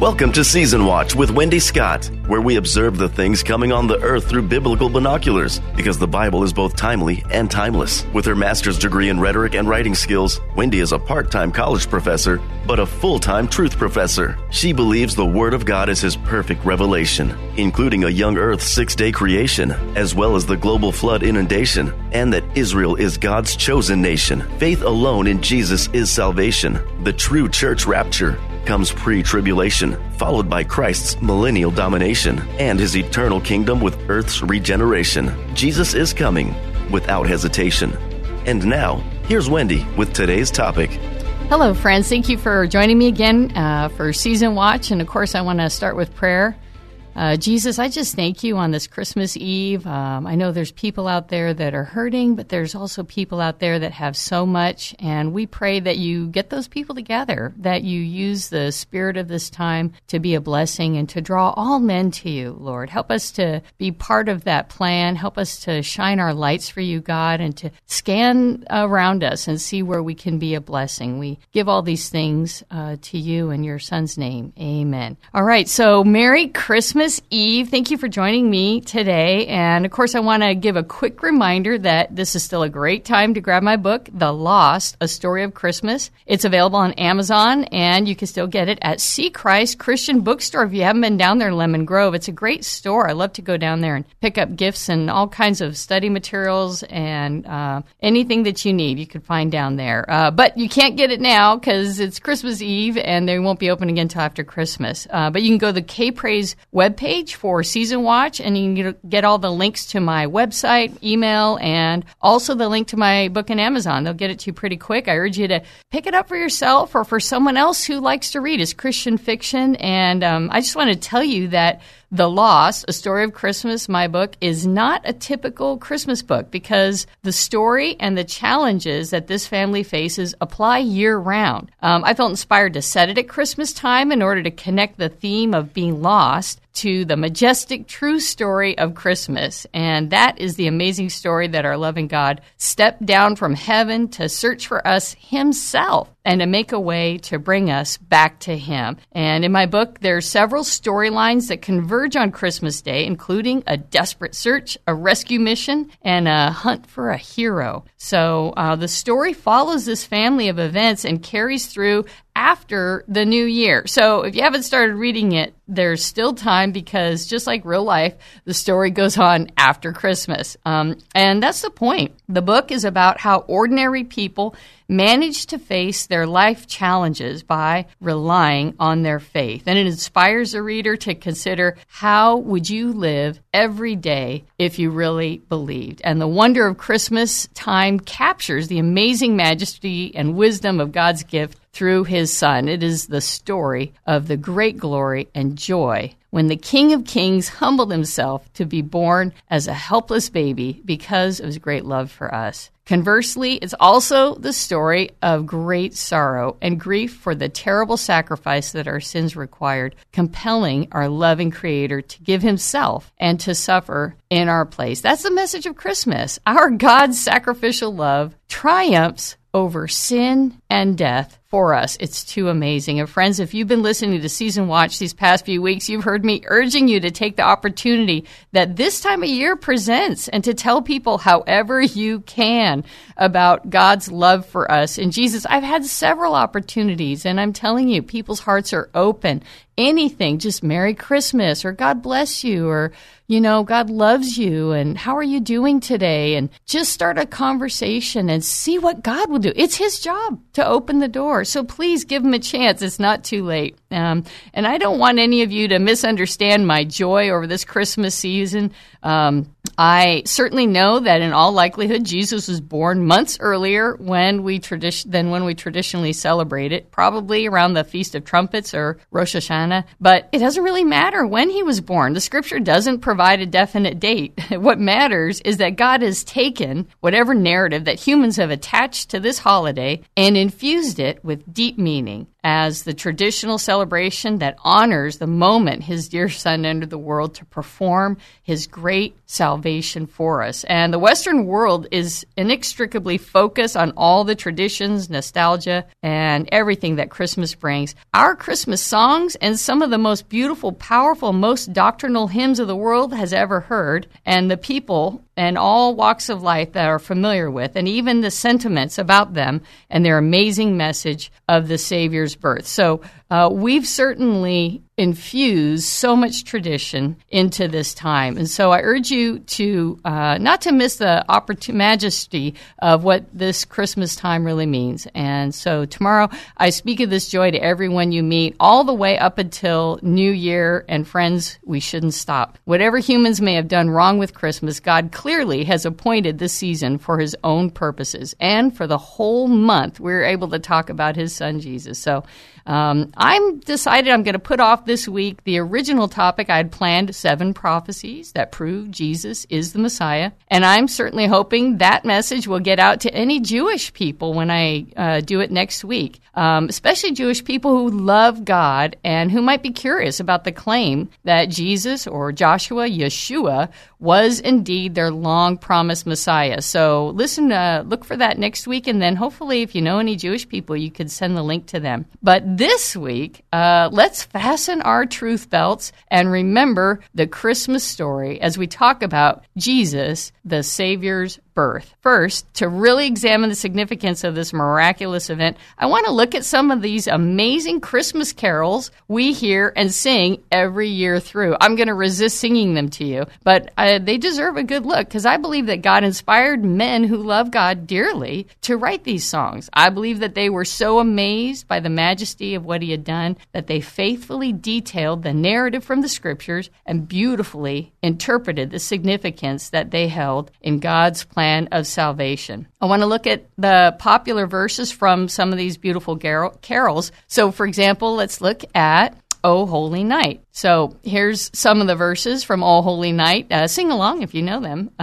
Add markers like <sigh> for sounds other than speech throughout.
Welcome to Season Watch with Wendy Scott, where we observe the things coming on the earth through biblical binoculars, because the Bible is both timely and timeless. With her master's degree in rhetoric and writing skills, Wendy is a part time college professor, but a full time truth professor. She believes the Word of God is His perfect revelation, including a young earth six day creation, as well as the global flood inundation, and that Israel is God's chosen nation. Faith alone in Jesus is salvation. The true church rapture comes pre tribulation, followed by Christ's millennial domination and his eternal kingdom with earth's regeneration. Jesus is coming without hesitation. And now, here's Wendy with today's topic. Hello, friends. Thank you for joining me again uh, for Season Watch. And of course, I want to start with prayer. Uh, Jesus, I just thank you on this Christmas Eve. Um, I know there's people out there that are hurting, but there's also people out there that have so much. And we pray that you get those people together, that you use the spirit of this time to be a blessing and to draw all men to you, Lord. Help us to be part of that plan. Help us to shine our lights for you, God, and to scan around us and see where we can be a blessing. We give all these things uh, to you in your son's name. Amen. All right. So, Merry Christmas. Christmas Eve. Thank you for joining me today. And of course, I want to give a quick reminder that this is still a great time to grab my book, The Lost, A Story of Christmas. It's available on Amazon and you can still get it at See Christ Christian Bookstore if you haven't been down there in Lemon Grove. It's a great store. I love to go down there and pick up gifts and all kinds of study materials and uh, anything that you need you can find down there. Uh, but you can't get it now because it's Christmas Eve and they won't be open again until after Christmas. Uh, but you can go to the K Praise web webpage for Season Watch, and you can get all the links to my website, email, and also the link to my book in Amazon. They'll get it to you pretty quick. I urge you to pick it up for yourself or for someone else who likes to read. It's Christian fiction, and um, I just want to tell you that the Lost, A Story of Christmas, my book, is not a typical Christmas book because the story and the challenges that this family faces apply year round. Um, I felt inspired to set it at Christmas time in order to connect the theme of being lost to the majestic true story of Christmas. And that is the amazing story that our loving God stepped down from heaven to search for us himself and to make a way to bring us back to Him. And in my book, there are several storylines that converge on Christmas Day, including a desperate search, a rescue mission, and a hunt for a hero. So uh, the story follows this family of events and carries through after the new year. So if you haven't started reading it, there's still time because just like real life, the story goes on after Christmas. Um, and that's the point. The book is about how ordinary people manage to face their life challenges by relying on their faith. And it inspires the reader to consider how would you live every day if you really believed. And the wonder of Christmas time captures the amazing majesty and wisdom of God's gift through his son. It is the story of the great glory and joy when the King of Kings humbled himself to be born as a helpless baby because of his great love for us. Conversely, it's also the story of great sorrow and grief for the terrible sacrifice that our sins required, compelling our loving Creator to give Himself and to suffer in our place. That's the message of Christmas. Our God's sacrificial love triumphs over sin and death for us. It's too amazing. And friends, if you've been listening to Season Watch these past few weeks, you've heard me urging you to take the opportunity that this time of year presents and to tell people however you can about God's love for us. And Jesus, I've had several opportunities and I'm telling you, people's hearts are open anything, just Merry Christmas or God bless you or you know, God loves you and how are you doing today? And just start a conversation and see what God will do. It's His job to open the door. So please give Him a chance. It's not too late. Um, and I don't want any of you to misunderstand my joy over this Christmas season. Um, I certainly know that in all likelihood, Jesus was born months earlier when we tradi- than when we traditionally celebrate it, probably around the Feast of Trumpets or Rosh Hashanah. But it doesn't really matter when he was born. The Scripture doesn't provide a definite date. <laughs> what matters is that God has taken whatever narrative that humans have attached to this holiday and infused it with deep meaning as the traditional celebration that honors the moment his dear son entered the world to perform his great salvation for us. And the Western world is inextricably focused on all the traditions, nostalgia, and everything that Christmas brings. Our Christmas songs and some of the most beautiful, powerful, most doctrinal hymns of the world has ever heard, and the people and all walks of life that are familiar with, and even the sentiments about them and their amazing message of the Savior's birth. So uh, we've certainly infused so much tradition into this time. And so I urge you to uh, not to miss the opportun- majesty of what this Christmas time really means. And so tomorrow I speak of this joy to everyone you meet, all the way up until New Year. And friends, we shouldn't stop. Whatever humans may have done wrong with Christmas, God clearly has appointed this season for his own purposes. And for the whole month, we're able to talk about his son Jesus. So um, I'm decided I'm going to put off this week the original topic I had planned seven prophecies that prove Jesus is the Messiah. And I'm certainly hoping that message will get out to any Jewish people when I uh, do it next week, um, especially Jewish people who love God and who might be curious about the claim that Jesus or Joshua, Yeshua, was indeed their long promised Messiah. So listen, uh, look for that next week, and then hopefully, if you know any Jewish people, you could send the link to them. But this week, uh, let's fasten our truth belts and remember the Christmas story as we talk about Jesus, the Savior's birth. First, to really examine the significance of this miraculous event, I want to look at some of these amazing Christmas carols we hear and sing every year through. I'm going to resist singing them to you, but uh, they deserve a good look because I believe that God inspired men who love God dearly to write these songs. I believe that they were so amazed by the majesty of what He had done that they faithfully detailed the narrative from the scriptures and beautifully interpreted the significance that they held in God's plan plan of salvation. I want to look at the popular verses from some of these beautiful carols. So, for example, let's look at O Holy Night. So here's some of the verses from O Holy Night. Uh, sing along if you know them. <laughs>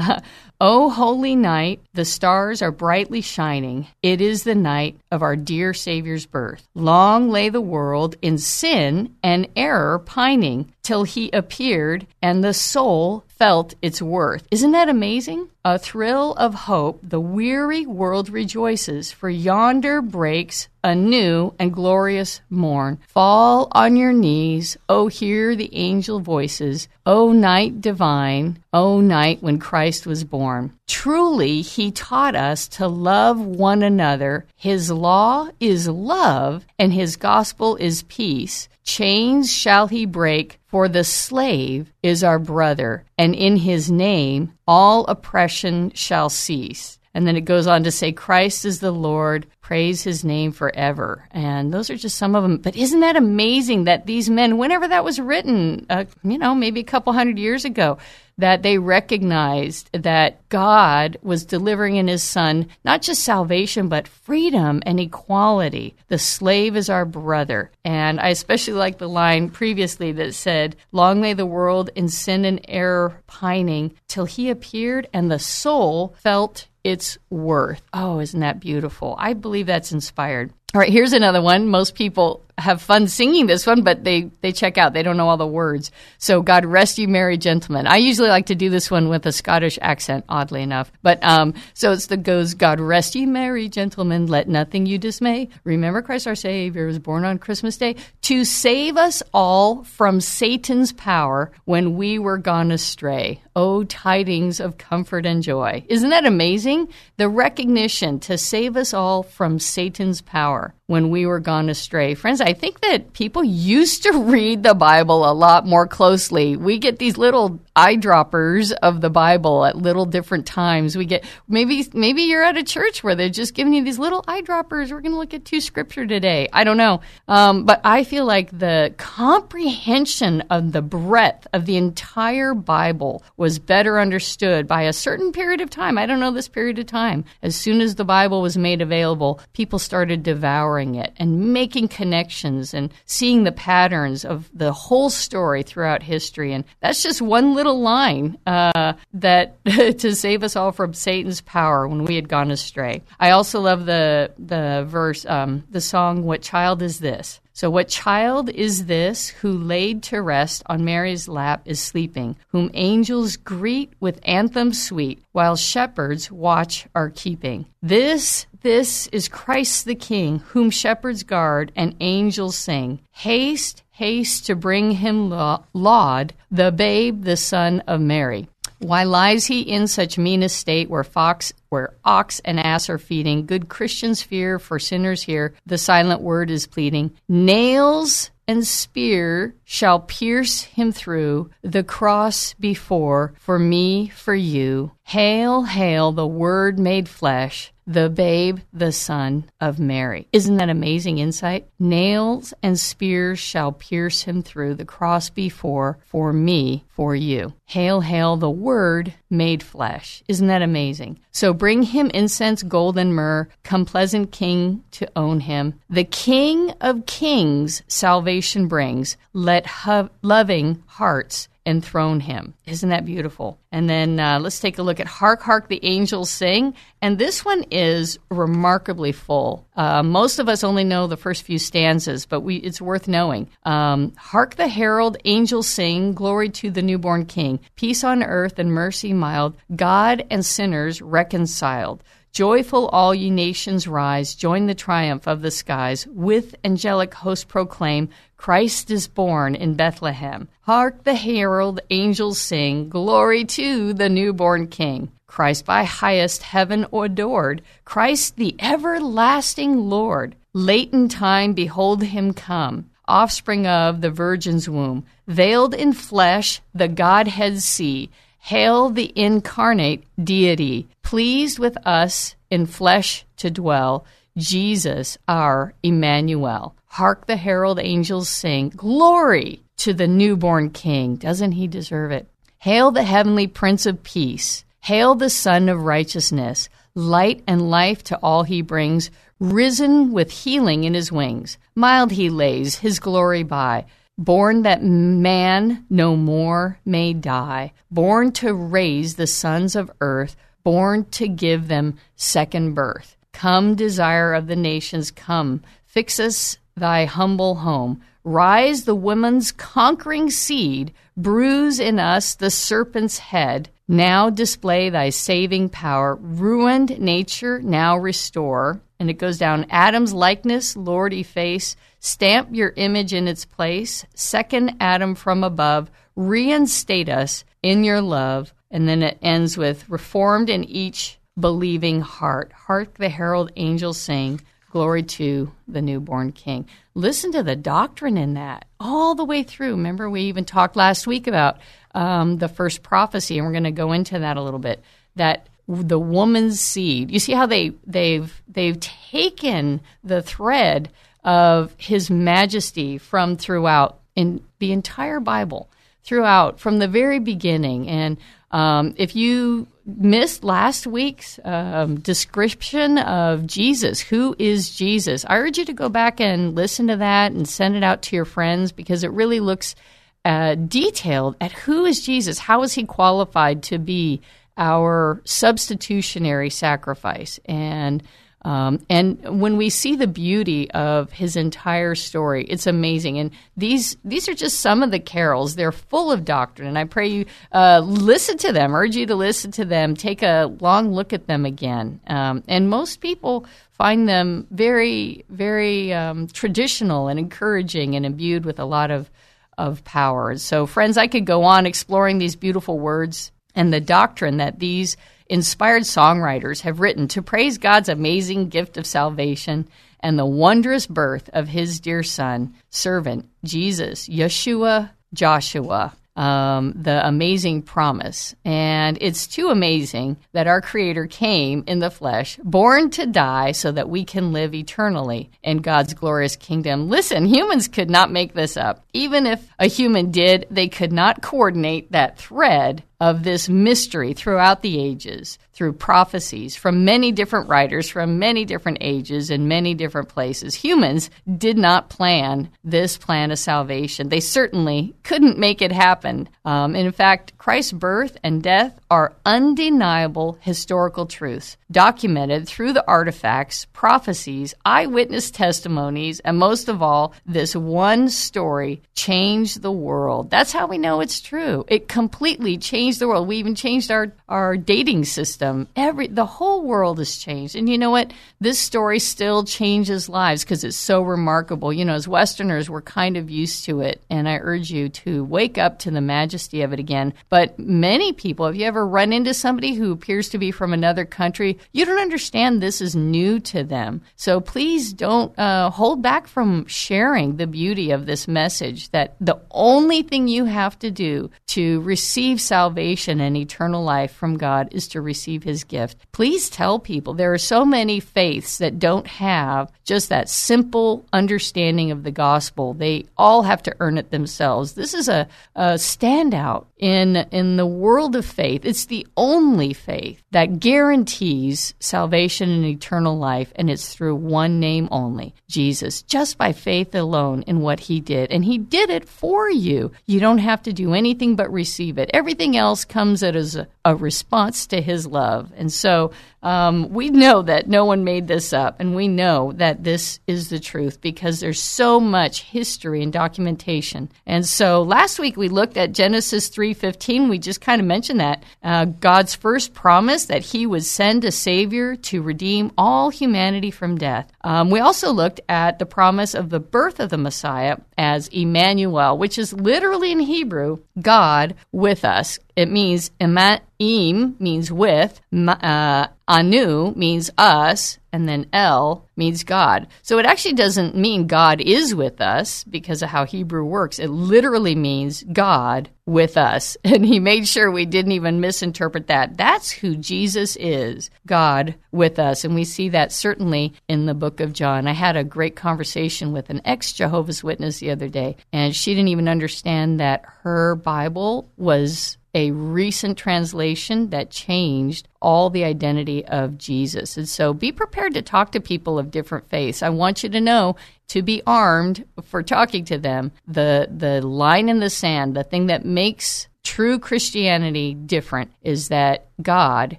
O holy night, the stars are brightly shining. It is the night of our dear Savior's birth. Long lay the world in sin and error pining till he appeared and the soul felt its worth. Isn't that amazing? A thrill of hope, the weary world rejoices, for yonder breaks a new and glorious morn. Fall on your knees, O hear the angel voices, O night divine, O night when Christ was born. Truly, he taught us to love one another. His law is love, and his gospel is peace. Chains shall he break, for the slave is our brother, and in his name all oppression shall cease. And then it goes on to say, Christ is the Lord, praise his name forever. And those are just some of them. But isn't that amazing that these men, whenever that was written, uh, you know, maybe a couple hundred years ago, that they recognized that God was delivering in his son not just salvation, but freedom and equality. The slave is our brother. And I especially like the line previously that said, Long lay the world in sin and error pining till he appeared and the soul felt its worth. Oh, isn't that beautiful? I believe that's inspired. All right, here's another one. Most people have fun singing this one, but they, they check out. They don't know all the words. So, God rest you, merry gentlemen. I usually like to do this one with a Scottish accent, oddly enough. But um, so it's the goes, God rest you, merry gentlemen. Let nothing you dismay. Remember, Christ our Savior was born on Christmas Day to save us all from Satan's power when we were gone astray. Oh, tidings of comfort and joy. Isn't that amazing? The recognition to save us all from Satan's power when we were gone astray. Friends, I think that people used to read the Bible a lot more closely. We get these little eyedroppers of the Bible at little different times. We get maybe maybe you're at a church where they're just giving you these little eyedroppers. We're going to look at two scripture today. I don't know, um, but I feel like the comprehension of the breadth of the entire Bible was better understood by a certain period of time. I don't know this period of time. As soon as the Bible was made available, people started devouring it and making connections and seeing the patterns of the whole story throughout history. And that's just one little line uh, that <laughs> to save us all from Satan's power when we had gone astray. I also love the the verse, um, the song, "What child is this?" So, what child is this who laid to rest on Mary's lap is sleeping, whom angels greet with anthems sweet, while shepherds watch are keeping? This, this is Christ the King, whom shepherds guard and angels sing. Haste, haste to bring him laud, the babe, the son of Mary. Why lies he in such mean estate where fox where ox and ass are feeding? Good Christians fear, for sinners here the silent word is pleading. Nails and spear shall pierce him through, the cross before, for me, for you. Hail, hail, the Word made flesh, the babe, the Son of Mary. Isn't that amazing insight? Nails and spears shall pierce him through, the cross before, for me, for you. Hail, hail, the Word made flesh. Isn't that amazing? So bring him incense, gold, and myrrh. Come, pleasant King, to own him. The King of kings salvation brings. Let ho- loving hearts enthrone him. Isn't that beautiful? And then uh, let's take a look at Hark, Hark, the Angels Sing. And this one is remarkably full. Uh, most of us only know the first few stanzas, but we, it's worth knowing. Um, Hark, the herald, angels sing, glory to the newborn King. Peace on earth and mercy mild, God and sinners reconciled. Joyful, all ye nations rise, join the triumph of the skies. With angelic host proclaim, Christ is born in Bethlehem. Hark the herald angels sing, Glory to the newborn King. Christ by highest heaven adored, Christ the everlasting Lord. Late in time, behold him come, offspring of the Virgin's womb, veiled in flesh, the Godhead see Hail the incarnate deity, pleased with us in flesh to dwell, Jesus our Emmanuel. Hark the herald angels sing, Glory to the newborn King. Doesn't he deserve it? Hail the heavenly Prince of Peace. Hail the Sun of Righteousness. Light and life to all he brings, risen with healing in his wings. Mild he lays his glory by born that man no more may die, born to raise the sons of earth, born to give them second birth. Come, desire of the nations, come, fix us thy humble home. Rise the woman's conquering seed, bruise in us the serpent's head. Now display thy saving power, ruined nature now restore. And it goes down Adam's likeness, Lord, efface Stamp your image in its place. Second Adam from above. Reinstate us in your love. And then it ends with reformed in each believing heart. Hark the herald angels sing. Glory to the newborn king. Listen to the doctrine in that all the way through. Remember, we even talked last week about um, the first prophecy, and we're going to go into that a little bit. That the woman's seed. You see how they they've they've taken the thread of His Majesty from throughout in the entire Bible, throughout from the very beginning. And um, if you missed last week's um, description of Jesus, who is Jesus, I urge you to go back and listen to that and send it out to your friends because it really looks uh, detailed at who is Jesus, how is he qualified to be our substitutionary sacrifice, and um, and when we see the beauty of his entire story, it's amazing. And these these are just some of the carols. They're full of doctrine, and I pray you uh, listen to them. Urge you to listen to them. Take a long look at them again. Um, and most people find them very very um, traditional and encouraging, and imbued with a lot of of power. So, friends, I could go on exploring these beautiful words and the doctrine that these inspired songwriters have written to praise God's amazing gift of salvation and the wondrous birth of his dear son, servant Jesus, Yeshua, Joshua um, the amazing promise. And it's too amazing that our Creator came in the flesh, born to die so that we can live eternally in God's glorious kingdom. Listen, humans could not make this up. Even if a human did, they could not coordinate that thread of this mystery throughout the ages through prophecies from many different writers from many different ages and many different places. Humans did not plan this plan of salvation. They certainly couldn't make it happen. Um, in fact, Christ's birth and death are undeniable historical truths documented through the artifacts, prophecies, eyewitness testimonies, and most of all, this one story changed the world. That's how we know it's true. It completely changed the world. We even changed our, our dating system. Every the whole world has changed. And you know what? This story still changes lives because it's so remarkable. You know, as Westerners, we're kind of used to it, and I urge you to wake up to the majesty of it again. But many people, have you ever run into somebody who appears to be from another country, you don't understand this is new to them. So please don't uh, hold back from sharing the beauty of this message that the only thing you have to do to receive salvation and eternal life from God is to receive his gift. Please tell people there are so many faiths that don't have just that simple understanding of the gospel. They all have to earn it themselves. This is a, a standout in in the world of faith. It's the only faith that guarantees salvation and eternal life, and it's through one name only, Jesus, just by faith alone in what he did. And he did it for you. You don't have to do anything but receive it. Everything else comes as a, a response to his love. And so um, we know that no one made this up, and we know that this is the truth because there's so much history and documentation. And so last week we looked at Genesis 3:15. We just kind of mentioned that uh, God's first promise that He would send a Savior to redeem all humanity from death. Um, we also looked at the promise of the birth of the Messiah as Emmanuel, which is literally in Hebrew God with us. It means Im means with, uh, Anu means us, and then El means God. So it actually doesn't mean God is with us because of how Hebrew works. It literally means God with us. <laughs> And he made sure we didn't even misinterpret that. That's who Jesus is God with us. And we see that certainly in the book of John. I had a great conversation with an ex Jehovah's Witness the other day, and she didn't even understand that her Bible was a recent translation that changed all the identity of Jesus. And so be prepared to talk to people of different faiths. I want you to know to be armed for talking to them. The the line in the sand, the thing that makes true Christianity different is that God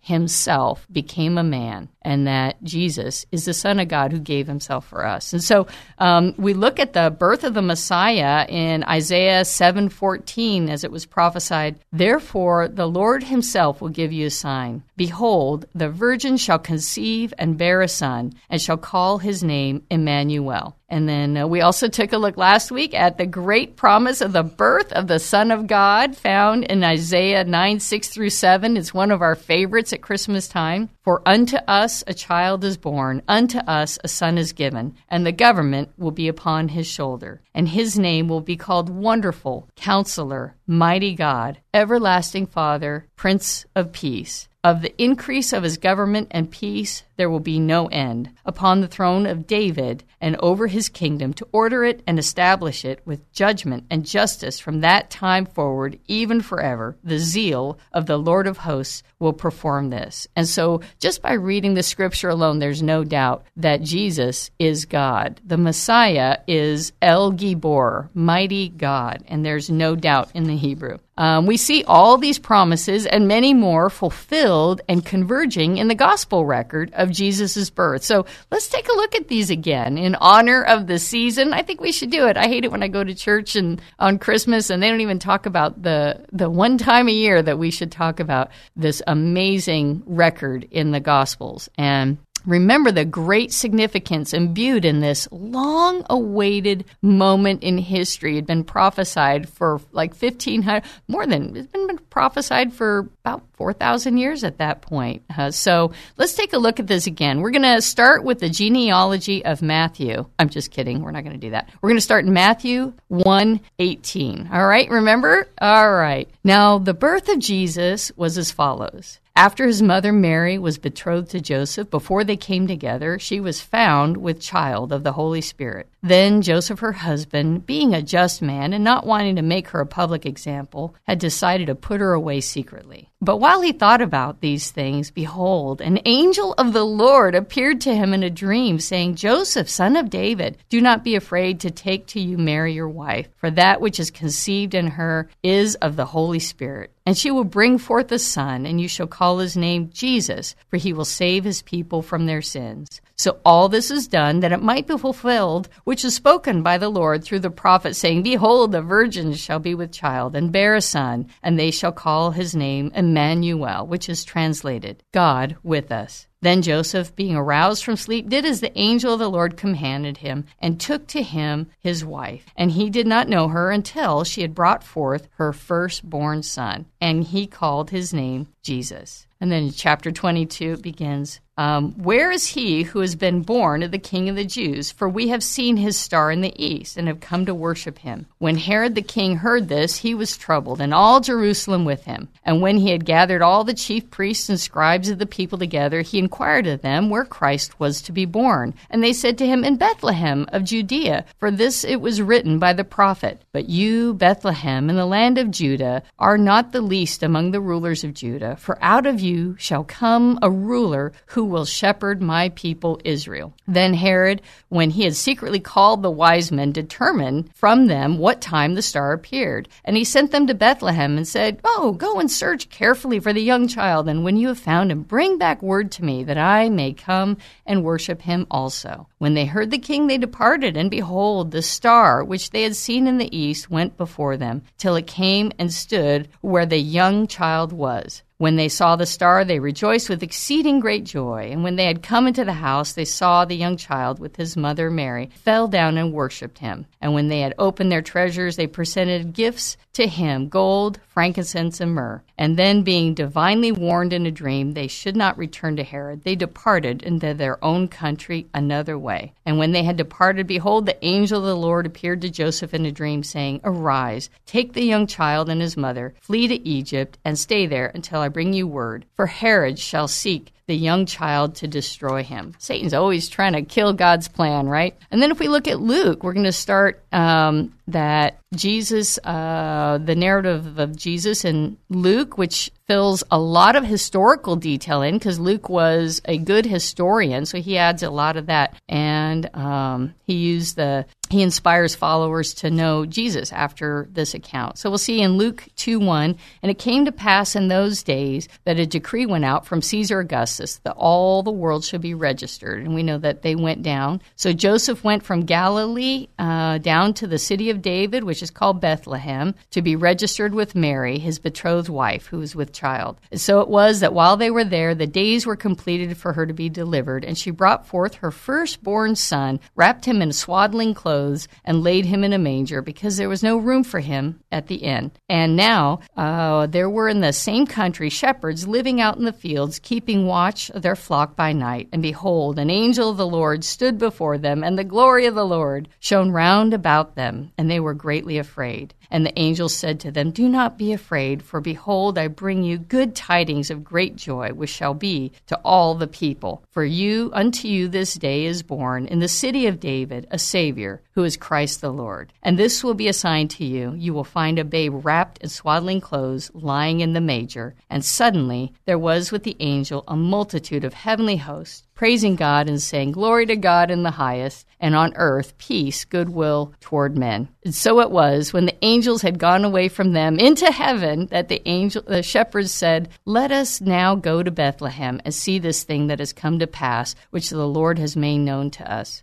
himself became a man and that Jesus is the Son of God who gave himself for us. And so um, we look at the birth of the Messiah in Isaiah 7:14 as it was prophesied, therefore the Lord himself will give you a sign. Behold, the virgin shall conceive and bear a son and shall call his name Emmanuel. And then uh, we also took a look last week at the great promise of the birth of the Son of God found in Isaiah 9 6 through 7. It's one of our favorites at Christmas time. For unto us a child is born, unto us a son is given, and the government will be upon his shoulder. And his name will be called Wonderful, Counselor, Mighty God, Everlasting Father, Prince of Peace. Of the increase of his government and peace there will be no end upon the throne of David and over his kingdom to order it and establish it with judgment and justice from that time forward, even forever. The zeal of the Lord of hosts will perform this. And so, just by reading the scripture alone, there's no doubt that Jesus is God. The Messiah is El Gibor, mighty God, and there's no doubt in the Hebrew. Um, we see all these promises and many more fulfilled and converging in the gospel record of Jesus' birth. So let's take a look at these again in honor of the season. I think we should do it. I hate it when I go to church and on Christmas and they don't even talk about the the one time a year that we should talk about this amazing record in the Gospels. And Remember the great significance imbued in this long awaited moment in history. It had been prophesied for like 1500, more than, it's been prophesied for about 4,000 years at that point. Uh, so let's take a look at this again. We're going to start with the genealogy of Matthew. I'm just kidding. We're not going to do that. We're going to start in Matthew 1 18. All right, remember? All right. Now, the birth of Jesus was as follows. After his mother Mary was betrothed to Joseph, before they came together, she was found with child of the Holy Spirit. Then Joseph, her husband, being a just man and not wanting to make her a public example, had decided to put her away secretly. But while he thought about these things, behold, an angel of the Lord appeared to him in a dream, saying, Joseph, son of David, do not be afraid to take to you Mary your wife, for that which is conceived in her is of the Holy Spirit. And she will bring forth a son, and you shall call his name Jesus, for he will save his people from their sins. So all this is done that it might be fulfilled, which is spoken by the Lord through the prophet, saying, Behold, the virgin shall be with child, and bear a son, and they shall call his name Emmanuel, which is translated, God with us. Then Joseph, being aroused from sleep, did as the angel of the Lord commanded him, and took to him his wife. And he did not know her until she had brought forth her firstborn son, and he called his name Jesus. And then chapter 22 begins um, Where is he who has been born of the King of the Jews? For we have seen his star in the east and have come to worship him. When Herod the king heard this, he was troubled, and all Jerusalem with him. And when he had gathered all the chief priests and scribes of the people together, he inquired of them where Christ was to be born. And they said to him, In Bethlehem of Judea, for this it was written by the prophet. But you, Bethlehem, in the land of Judah, are not the least among the rulers of Judah, for out of you shall come a ruler who will shepherd my people Israel. Then Herod, when he had secretly called the wise men, determined from them what time the star appeared. And he sent them to Bethlehem and said, Oh, go and search carefully for the young child, and when you have found him, bring back word to me that I may come and worship him also. When they heard the king, they departed, and behold, the star which they had seen in the east went before them, till it came and stood where the young child was. When they saw the star, they rejoiced with exceeding great joy. And when they had come into the house, they saw the young child with his mother Mary, fell down and worshipped him. And when they had opened their treasures, they presented gifts to him gold, frankincense, and myrrh. And then, being divinely warned in a dream, they should not return to Herod. They departed into their own country another way. And when they had departed, behold, the angel of the Lord appeared to Joseph in a dream, saying, Arise, take the young child and his mother, flee to Egypt, and stay there until I bring you word. For Herod shall seek the young child to destroy him. Satan's always trying to kill God's plan, right? And then if we look at Luke, we're going to start um, that Jesus, uh, the narrative of Jesus in Luke, which fills a lot of historical detail in because Luke was a good historian, so he adds a lot of that. And um, he used the he inspires followers to know Jesus after this account. So we'll see in Luke 2 1, and it came to pass in those days that a decree went out from Caesar Augustus that all the world should be registered. And we know that they went down. So Joseph went from Galilee uh, down to the city of David, which is called Bethlehem, to be registered with Mary, his betrothed wife, who was with child. And so it was that while they were there, the days were completed for her to be delivered, and she brought forth her firstborn son, wrapped him in swaddling clothes clothes and laid him in a manger because there was no room for him at the inn. And now uh, there were in the same country shepherds living out in the fields, keeping watch of their flock by night. And behold, an angel of the Lord stood before them, and the glory of the Lord shone round about them, and they were greatly afraid. And the angel said to them, Do not be afraid, for behold, I bring you good tidings of great joy, which shall be to all the people. For you, unto you this day is born in the city of David a Savior, who is Christ the Lord. And this will be a sign to you. You will find a babe wrapped in swaddling clothes, lying in the manger. And suddenly there was with the angel a multitude of heavenly hosts praising God and saying, Glory to God in the highest, and on earth peace, goodwill toward men. And so it was when the angels had gone away from them into heaven that the angel the shepherds said, Let us now go to Bethlehem and see this thing that has come to pass, which the Lord has made known to us.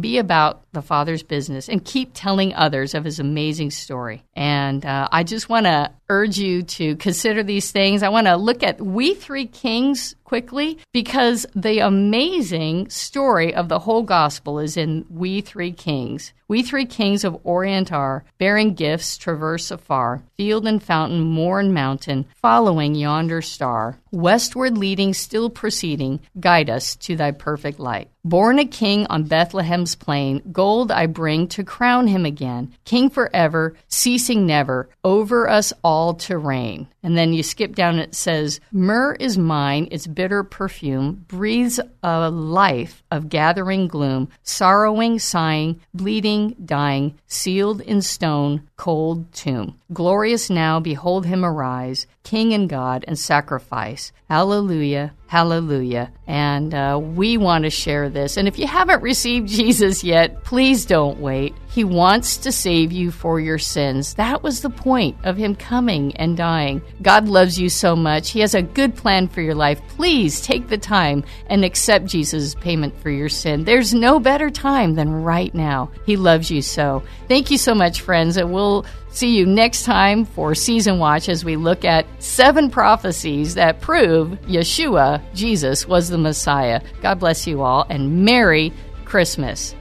be about the Father's business and keep telling others of his amazing story. And uh, I just want to urge you to consider these things. I want to look at We Three Kings quickly because the amazing story of the whole gospel is in We Three Kings. We three kings of Orient are, bearing gifts, traverse afar, field and fountain, moor and mountain, following yonder star. Westward leading, still proceeding, guide us to thy perfect light. Born a king on Bethlehem's plain, gold I bring to crown him again, king forever, ceasing never, over us all to reign. And then you skip down, it says, Myrrh is mine, its bitter perfume breathes a life of gathering gloom, sorrowing, sighing, bleeding, dying, sealed in stone, cold tomb. Glorious now, behold him arise, King and God and sacrifice. Hallelujah, hallelujah. And uh, we want to share this. And if you haven't received <laughs> Jesus yet, please don't wait. He wants to save you for your sins. That was the point of him coming and dying. God loves you so much. He has a good plan for your life. Please take the time and accept Jesus' payment for your sin. There's no better time than right now. He loves you so. Thank you so much, friends, and we'll See you next time for Season Watch as we look at seven prophecies that prove Yeshua, Jesus, was the Messiah. God bless you all and Merry Christmas.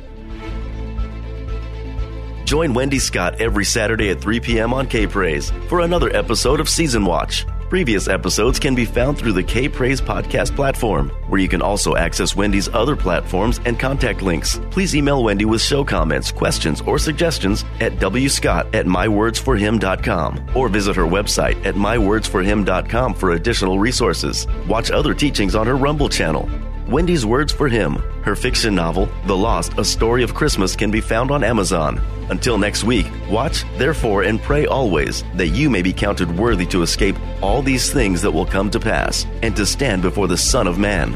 Join Wendy Scott every Saturday at 3 p.m. on K Praise for another episode of Season Watch. Previous episodes can be found through the K Praise podcast platform, where you can also access Wendy's other platforms and contact links. Please email Wendy with show comments, questions, or suggestions at wscott at mywordsforhim.com or visit her website at mywordsforhim.com for additional resources. Watch other teachings on her Rumble channel. Wendy's Words for Him, her fiction novel, The Lost, A Story of Christmas, can be found on Amazon. Until next week, watch, therefore, and pray always that you may be counted worthy to escape all these things that will come to pass and to stand before the Son of Man.